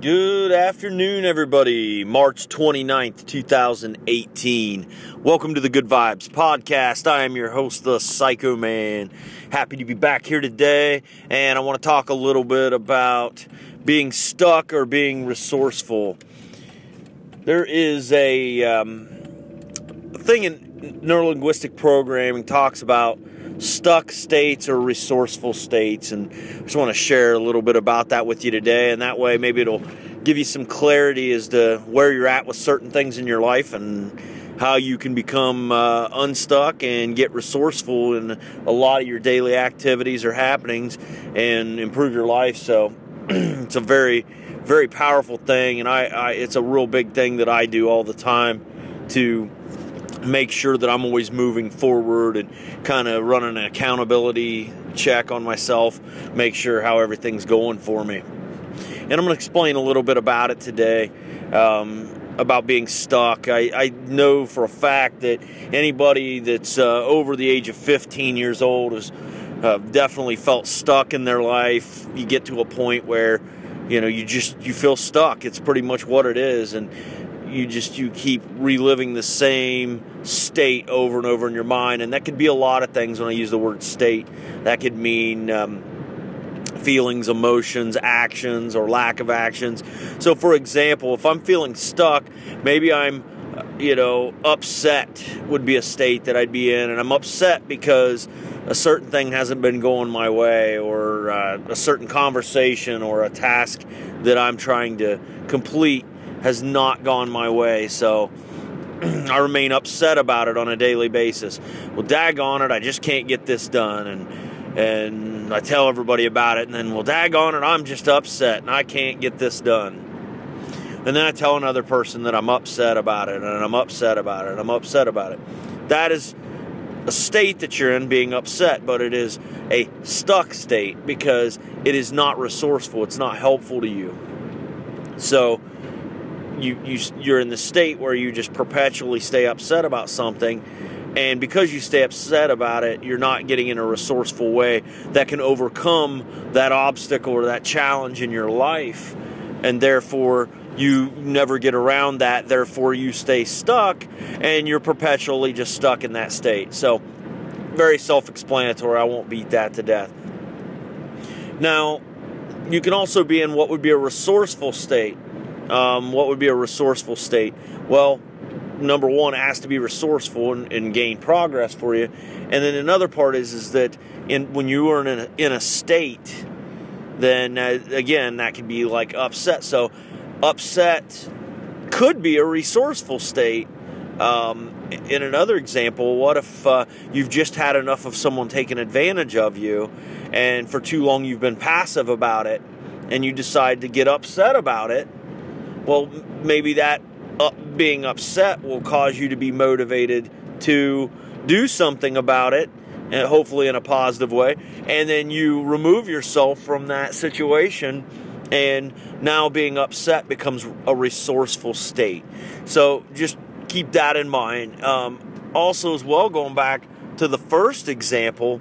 Good afternoon, everybody. March 29th, 2018. Welcome to the Good Vibes Podcast. I am your host, the Psycho Man. Happy to be back here today, and I want to talk a little bit about being stuck or being resourceful. There is a um, thing in neurolinguistic programming talks about stuck states or resourceful states. And I just want to share a little bit about that with you today. And that way, maybe it'll give you some clarity as to where you're at with certain things in your life and how you can become uh, unstuck and get resourceful in a lot of your daily activities or happenings and improve your life. So it's a very, very powerful thing. And I, I it's a real big thing that I do all the time to make sure that I'm always moving forward and kind of running an accountability check on myself, make sure how everything's going for me. And I'm going to explain a little bit about it today. Um, about being stuck. I, I, know for a fact that anybody that's uh, over the age of 15 years old has uh, definitely felt stuck in their life. You get to a point where you know you just you feel stuck. It's pretty much what it is, and you just you keep reliving the same state over and over in your mind. And that could be a lot of things when i use the word state. That could mean um, feelings emotions actions or lack of actions. So for example if i'm feeling stuck maybe i'm uh, you know upset would be a state that i'd be in. And i'm upset because a certain thing hasn't been going my way or uh, a certain conversation or a task that i'm trying to complete has not gone my way. So I remain upset about it on a daily basis. Well, daggone it, I just can't get this done. And and I tell everybody about it, and then, well, daggone it, I'm just upset and I can't get this done. And then I tell another person that I'm upset about it, and I'm upset about it, and I'm upset about it. That is a state that you're in being upset, but it is a stuck state because it is not resourceful, it's not helpful to you. So, you, you you're in the state where you just perpetually stay upset about something and because you stay upset about it you're not getting in a resourceful way that can overcome that obstacle or that challenge in your life and therefore you never get around that therefore you stay stuck and you're perpetually just stuck in that state. So very self-explanatory. I won't beat that to death. Now you can also be in what would be a resourceful state um, what would be a resourceful state? Well, number one, has to be resourceful and, and gain progress for you. And then another part is is that in when you are in a, in a state, then uh, again that could be like upset. So upset could be a resourceful state. Um, in another example, what if uh, you've just had enough of someone taking advantage of you, and for too long you've been passive about it, and you decide to get upset about it? Well, maybe that uh, being upset will cause you to be motivated to do something about it, and hopefully in a positive way. And then you remove yourself from that situation, and now being upset becomes a resourceful state. So just keep that in mind. Um, also, as well, going back to the first example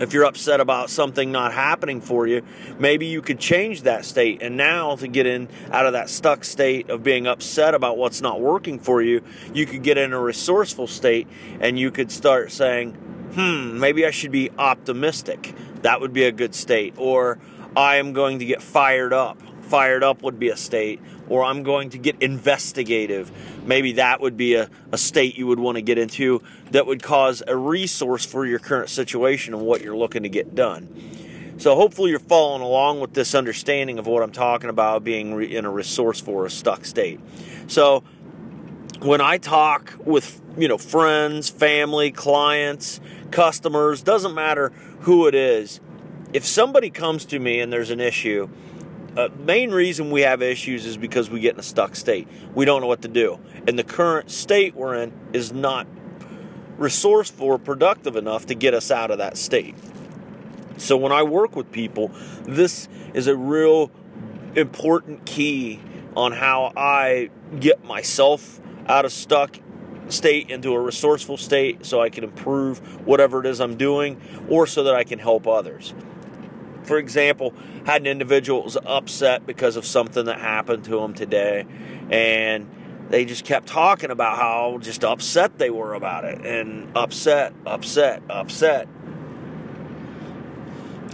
if you're upset about something not happening for you, maybe you could change that state. And now to get in out of that stuck state of being upset about what's not working for you, you could get in a resourceful state and you could start saying, "Hmm, maybe I should be optimistic." That would be a good state. Or I am going to get fired up fired up would be a state, or I'm going to get investigative. Maybe that would be a, a state you would want to get into that would cause a resource for your current situation and what you're looking to get done. So hopefully you're following along with this understanding of what I'm talking about being re- in a resourceful or a stuck state. So when I talk with you know friends, family, clients, customers, doesn't matter who it is, if somebody comes to me and there's an issue uh, main reason we have issues is because we get in a stuck state. We don't know what to do. And the current state we're in is not resourceful or productive enough to get us out of that state. So when I work with people, this is a real important key on how I get myself out of stuck state into a resourceful state so I can improve whatever it is I'm doing or so that I can help others. For example, had an individual that was upset because of something that happened to them today, and they just kept talking about how just upset they were about it, and upset, upset, upset.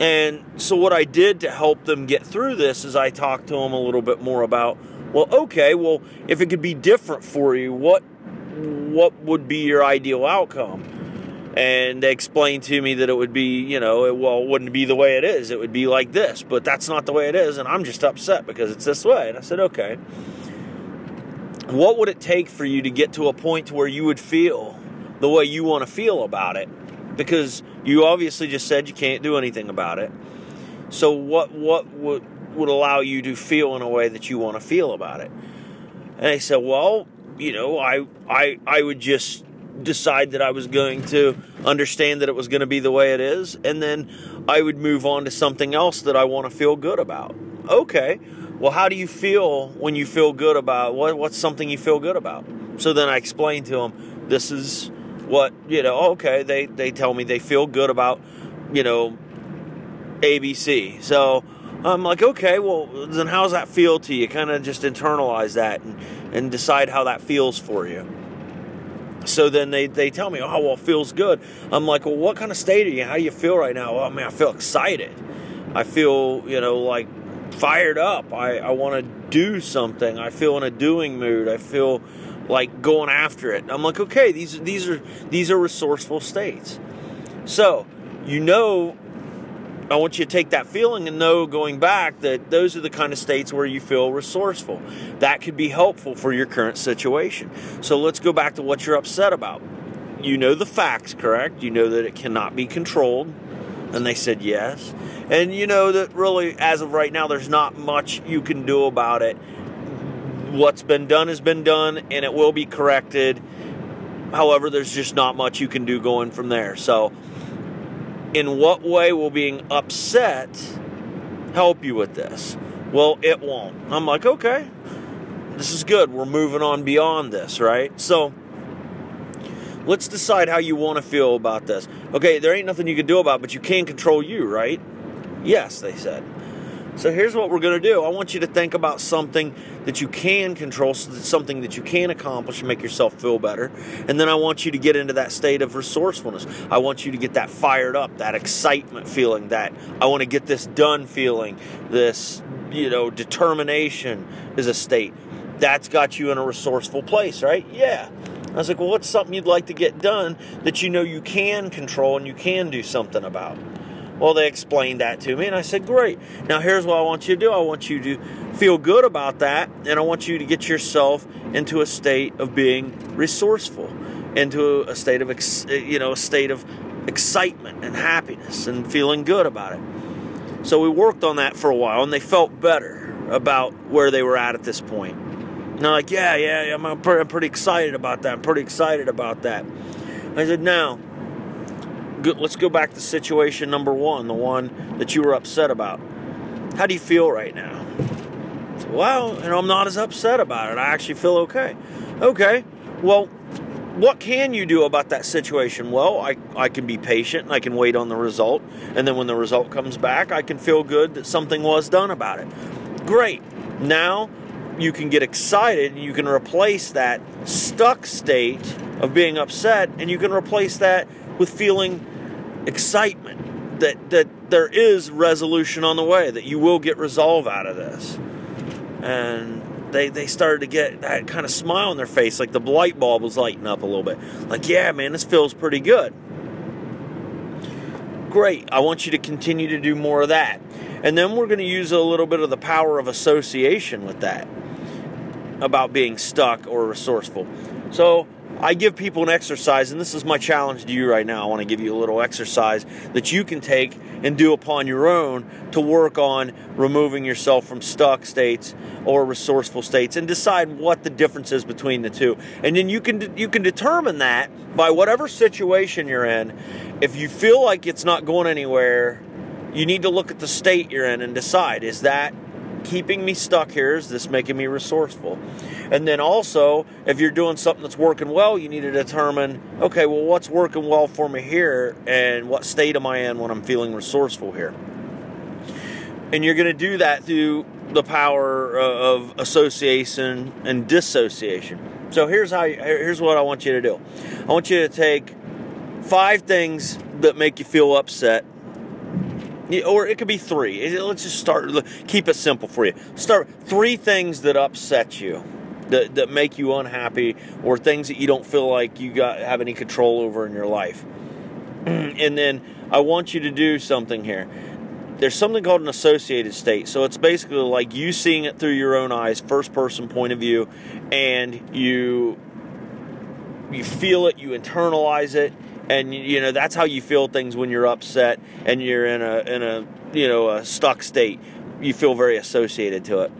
And so, what I did to help them get through this is I talked to them a little bit more about, well, okay, well, if it could be different for you, what what would be your ideal outcome? And they explained to me that it would be, you know, it, well, it wouldn't be the way it is. It would be like this, but that's not the way it is, and I'm just upset because it's this way. And I said, okay, what would it take for you to get to a point where you would feel the way you want to feel about it? Because you obviously just said you can't do anything about it. So what what would would allow you to feel in a way that you want to feel about it? And I said, well, you know, I I I would just decide that I was going to understand that it was going to be the way it is, and then I would move on to something else that I want to feel good about. Okay, well, how do you feel when you feel good about what? What's something you feel good about? So then I explained to them, this is what you know. Oh, okay, they they tell me they feel good about you know ABC. So I'm like, okay, well, then how's that feel to you? Kind of just internalize that and, and decide how that feels for you. So then they, they tell me, oh, well, it feels good. I'm like, well, what kind of state are you? How do you feel right now? Oh, I mean, I feel excited. I feel, you know, like fired up. I, I want to do something. I feel in a doing mood. I feel like going after it. I'm like, okay, these these are these are resourceful states. So you know I want you to take that feeling and know going back that those are the kind of states where you feel resourceful. That could be helpful for your current situation. So let's go back to what you're upset about. You know the facts, correct? You know that it cannot be controlled. And they said yes. And you know that really, as of right now, there's not much you can do about it. What's been done has been done and it will be corrected. However, there's just not much you can do going from there. So, in what way will being upset help you with this? Well, it won't. I'm like, okay, this is good. We're moving on beyond this, right? So let's decide how you want to feel about this. Okay, there ain't nothing you can do about it, but you can control you, right? Yes, they said. So here's what we're going to do. I want you to think about something that you can control, something that you can accomplish and make yourself feel better. And then I want you to get into that state of resourcefulness. I want you to get that fired up, that excitement feeling, that I want to get this done feeling, this, you know, determination is a state. That's got you in a resourceful place, right? Yeah. I was like, well, what's something you'd like to get done that you know you can control and you can do something about? Well, they explained that to me, and I said, Great. Now, here's what I want you to do I want you to feel good about that, and I want you to get yourself into a state of being resourceful, into a state of, you know, a state of excitement and happiness and feeling good about it. So we worked on that for a while, and they felt better about where they were at at this point. And they're like, Yeah, yeah, I'm, I'm pretty excited about that. I'm pretty excited about that. I said, Now, let's go back to situation number one, the one that you were upset about. How do you feel right now? Well, you know, I'm not as upset about it. I actually feel okay. Okay, well, what can you do about that situation? Well, I, I can be patient and I can wait on the result. And then when the result comes back, I can feel good that something was done about it. Great. Now you can get excited and you can replace that stuck state of being upset and you can replace that with feeling excitement that that there is resolution on the way, that you will get resolve out of this. And they they started to get that kind of smile on their face, like the light bulb was lighting up a little bit. Like, yeah, man, this feels pretty good. Great. I want you to continue to do more of that. And then we're going to use a little bit of the power of association with that about being stuck or resourceful. So I give people an exercise, and this is my challenge to you right now. I want to give you a little exercise that you can take and do upon your own to work on removing yourself from stuck states or resourceful states and decide what the difference is between the two. And then you can you can determine that by whatever situation you're in. If you feel like it's not going anywhere, you need to look at the state you're in and decide is that keeping me stuck here? Is this making me resourceful? And then also, if you're doing something that's working well, you need to determine okay, well, what's working well for me here, and what state am I in when I'm feeling resourceful here? And you're going to do that through the power of association and dissociation. So here's how here's what I want you to do. I want you to take five things that make you feel upset or it could be three. Let's just start. Keep it simple for you. Start three things that upset you, that that make you unhappy, or things that you don't feel like you got have any control over in your life. And then I want you to do something here. There's something called an associated state. So it's basically like you seeing it through your own eyes, first person point of view, and you you feel it, you internalize it, and you know that's how you feel things when you're upset and you're in a in a you know a stuck state. You feel very associated to it.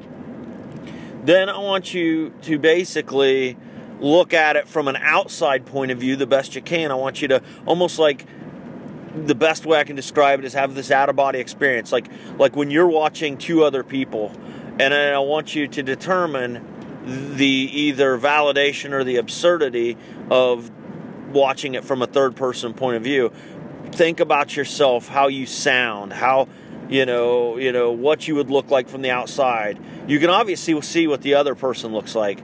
Then i want you to basically look at it from an outside point of view the best you can. I want you to almost like the best way i can describe it is have this out of body experience. Like like when you're watching two other people and i want you to determine the either validation or the absurdity of watching it from a third person point of view. Think about yourself, how you sound, how you know, you know what you would look like from the outside. You can obviously see what the other person looks like.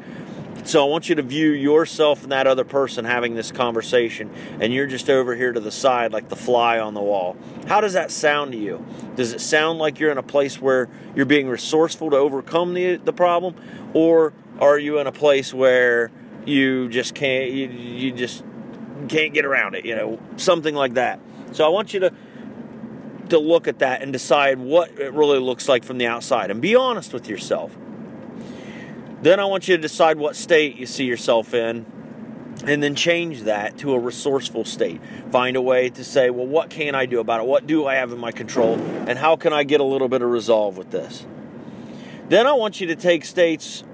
So I want you to view yourself and that other person having this conversation, and you're just over here to the side like the fly on the wall. How does that sound to you? Does it sound like you're in a place where you're being resourceful to overcome the the problem, or are you in a place where you just can't you, you just can't get around it, you know, something like that. So I want you to to look at that and decide what it really looks like from the outside and be honest with yourself. Then I want you to decide what state you see yourself in and then change that to a resourceful state. Find a way to say, well, what can I do about it? What do I have in my control? And how can I get a little bit of resolve with this? Then I want you to take states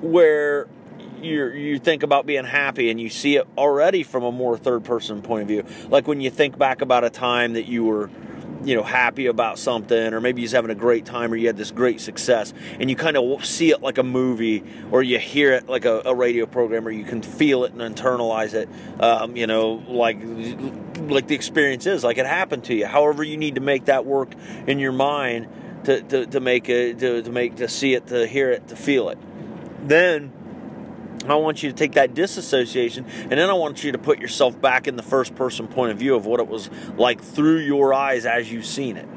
where you you think about being happy and you see it already from a more third person point of view. Like when you think back about a time that you were you know happy about something or maybe you're having a great time or you had this great success and you kind of see it like a movie or you hear it like a, a radio program or you can feel it and internalize it um, you know like like the experience is like it happened to you however you need to make that work in your mind to, to, to make it to, to make to see it to hear it to feel it then I want you to take that disassociation and then I want you to put yourself back in the first person point of view of what it was like through your eyes as you've seen it.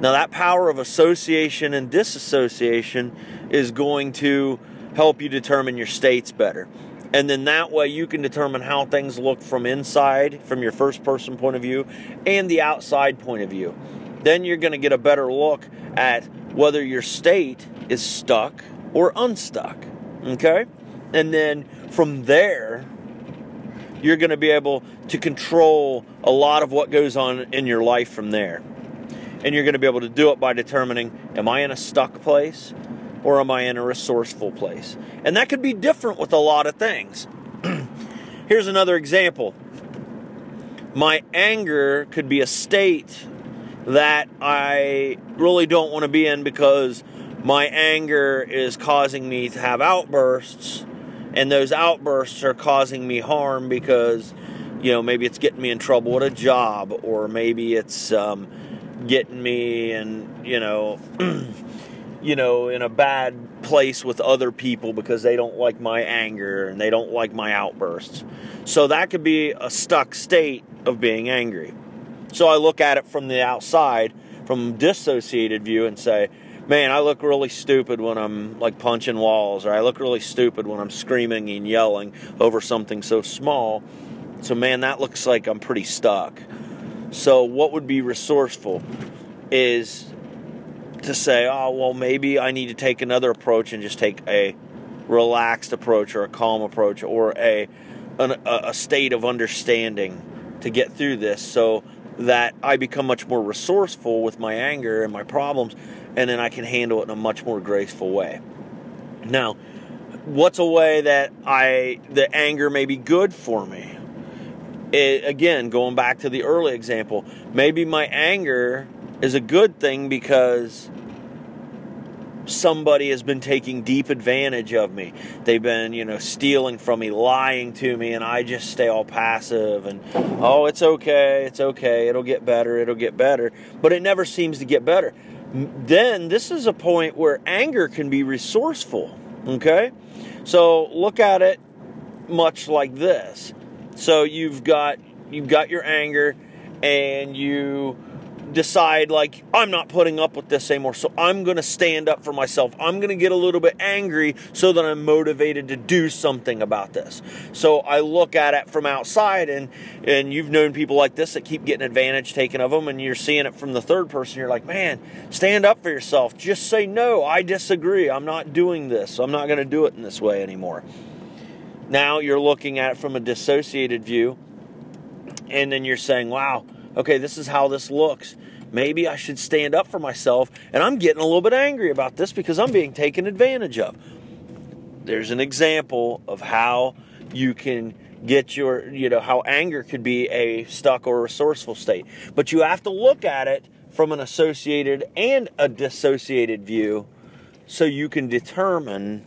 Now, that power of association and disassociation is going to help you determine your states better. And then that way you can determine how things look from inside, from your first person point of view, and the outside point of view. Then you're going to get a better look at whether your state is stuck or unstuck. Okay? And then from there, you're going to be able to control a lot of what goes on in your life from there. And you're going to be able to do it by determining am I in a stuck place or am I in a resourceful place? And that could be different with a lot of things. Here's another example my anger could be a state that I really don't want to be in because my anger is causing me to have outbursts and those outbursts are causing me harm because you know maybe it's getting me in trouble at a job or maybe it's um, getting me and you know you know in a bad place with other people because they don't like my anger and they don't like my outbursts. So that could be a stuck state of being angry. So i look at it from the outside from dissociated view and say man, I look really stupid when I'm like punching walls, or I look really stupid when I'm screaming and yelling over something so small. So, man, that looks like I'm pretty stuck. So, what would be resourceful is to say, oh, well, maybe I need to take another approach and just take a relaxed approach or a calm approach or a, an, a state of understanding to get through this so that I become much more resourceful with my anger and my problems and then I can handle it in a much more graceful way. Now, what's a way that I the anger may be good for me? It, again, going back to the early example, maybe my anger is a good thing because somebody has been taking deep advantage of me. They've been, you know, stealing from me, lying to me, and I just stay all passive and, oh, it's okay, it's okay, it'll get better, it'll get better. But it never seems to get better. Then this is a point where anger can be resourceful. Okay? So look at it much like this. So you've got you've got your anger and you decide like I'm not putting up with this anymore so I'm going to stand up for myself. I'm going to get a little bit angry so that I'm motivated to do something about this. So I look at it from outside and and you've known people like this that keep getting advantage taken of them and you're seeing it from the third person you're like, "Man, stand up for yourself. Just say no. I disagree. I'm not doing this. I'm not going to do it in this way anymore." Now you're looking at it from a dissociated view and then you're saying, "Wow, okay, this is how this looks. Maybe I should stand up for myself. And I'm getting a little bit angry about this because I'm being taken advantage of. There's an example of how you can get your, you know, how anger could be a stuck or resourceful state. But you have to look at it from an associated and a dissociated view so you can determine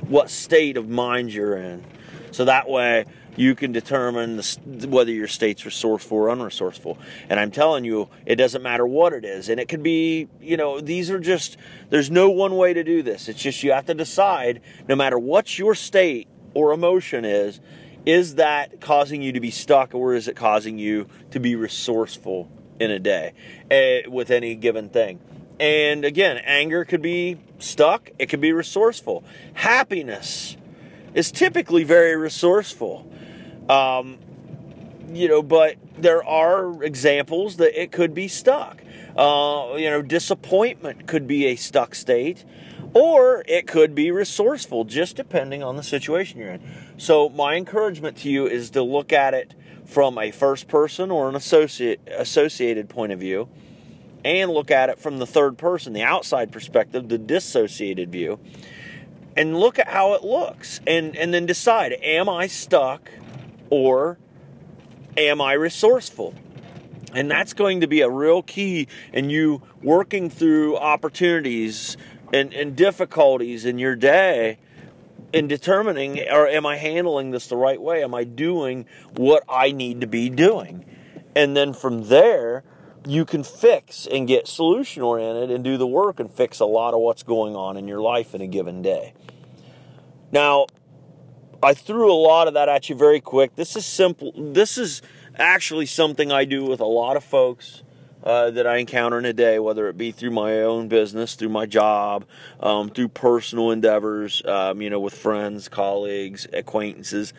what state of mind you're in. So that way, you can determine the, whether your state's resourceful or unresourceful. And I'm telling you, it doesn't matter what it is. And it could be, you know, these are just, there's no one way to do this. It's just you have to decide, no matter what your state or emotion is, is that causing you to be stuck or is it causing you to be resourceful in a day uh, with any given thing? And again, anger could be stuck, it can be resourceful. Happiness is typically very resourceful. Um, you know, but there are examples that it could be stuck. Uh, you know, disappointment could be a stuck state, or it could be resourceful, just depending on the situation you're in. So, my encouragement to you is to look at it from a first person or an associate, associated point of view, and look at it from the third person, the outside perspective, the dissociated view, and look at how it looks, and, and then decide: Am I stuck? or am I resourceful? And that's going to be a real key in you working through opportunities and, and difficulties in your day in determining or am I handling this the right way? Am I doing what I need to be doing? And then from there, you can fix and get solution oriented and do the work and fix a lot of what's going on in your life in a given day. Now, I threw a lot of that at you very quick. This is simple. This is actually something I do with a lot of folks uh, that I encounter in a day, whether it be through my own business, through my job, um, through personal endeavors, um, you know, with friends, colleagues, acquaintances.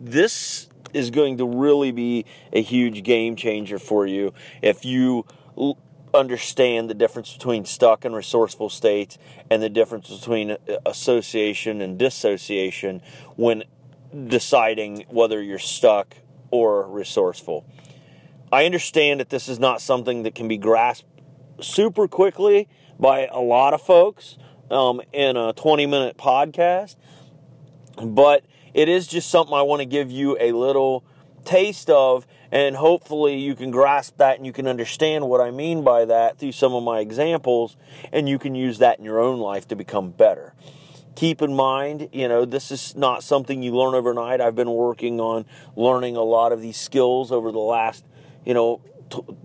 This is going to really be a huge game changer for you if you understand the difference between stuck and resourceful states and the difference between association and dissociation when deciding whether you're stuck or resourceful. I understand that this is not something that can be grasped super quickly by a lot of folks um, in a 20 minute podcast, but it is just something I want to give you a little taste of and hopefully you can grasp that and you can understand what I mean by that through some of my examples, and you can use that in your own life to become better. Keep in mind, you know, this is not something you learn overnight. I've been working on learning a lot of these skills over the last, you know,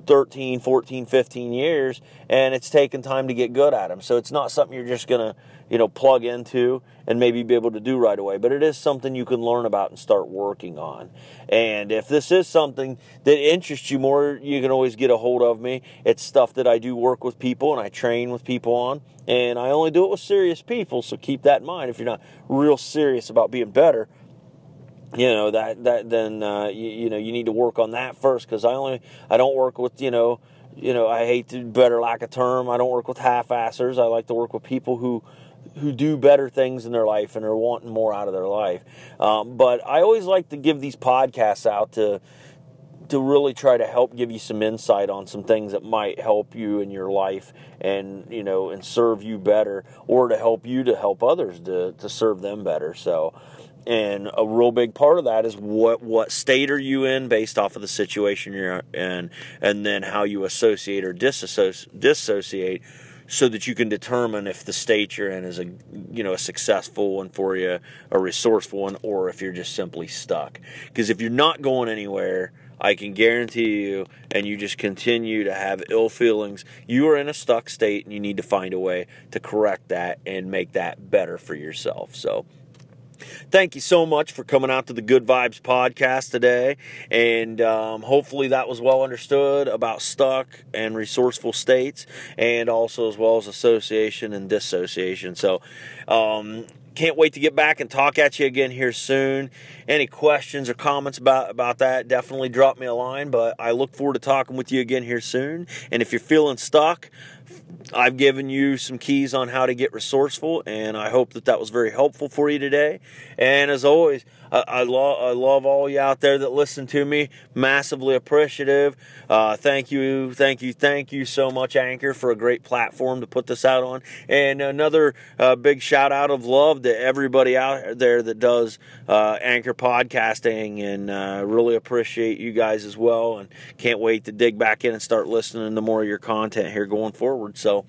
13, 14, 15 years, and it's taken time to get good at them. So it's not something you're just going to, you know, plug into and maybe be able to do right away, but it is something you can learn about and start working on. And if this is something that interests you more, you can always get a hold of me. It's stuff that I do work with people and I train with people on, and I only do it with serious people, so keep that in mind if you're not real serious about being better you know that that then uh, you, you, know you need to work on that first because I only I don't work with you know you know I hate to better lack a term I don't work with half-assers I like to work with people who who do better things in their life and are wanting more out of their life. Um, but I always like to give these podcasts out to to really try to help give you some insight on some things that might help you in your life and you know and serve you better or to help you to help others to, to serve them better. So and a real big part of that is what what state are you in based off of the situation you're in and then how you associate or disassociate, dissociate so that you can determine if the state you're in is a you know a successful one for you a resourceful one or if you're just simply stuck because if you're not going anywhere I can guarantee you, and you just continue to have ill feelings, you are in a stuck state and you need to find a way to correct that and make that better for yourself. So, Thank you so much for coming out to the Good Vibes podcast today. And um, hopefully that was well understood about stuck and resourceful states, and also as well as association and dissociation. So, um, can't wait to get back and talk at you again here soon. Any questions or comments about, about that, definitely drop me a line. But I look forward to talking with you again here soon. And if you're feeling stuck, I've given you some keys on how to get resourceful, and I hope that that was very helpful for you today. And as always, I, I, I love all you out there that listen to me. Massively appreciative. Uh, thank you, thank you, thank you so much, Anchor, for a great platform to put this out on. And another uh, big shout out of love to everybody out there that does uh, Anchor podcasting, and uh, really appreciate you guys as well. And can't wait to dig back in and start listening to more of your content here going forward. So,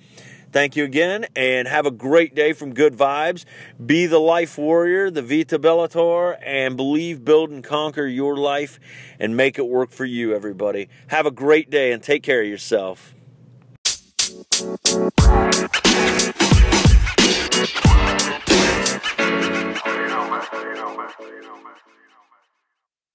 Thank you again, and have a great day from Good Vibes. Be the life warrior, the Vita Bellator, and believe, build, and conquer your life and make it work for you, everybody. Have a great day and take care of yourself. You. You.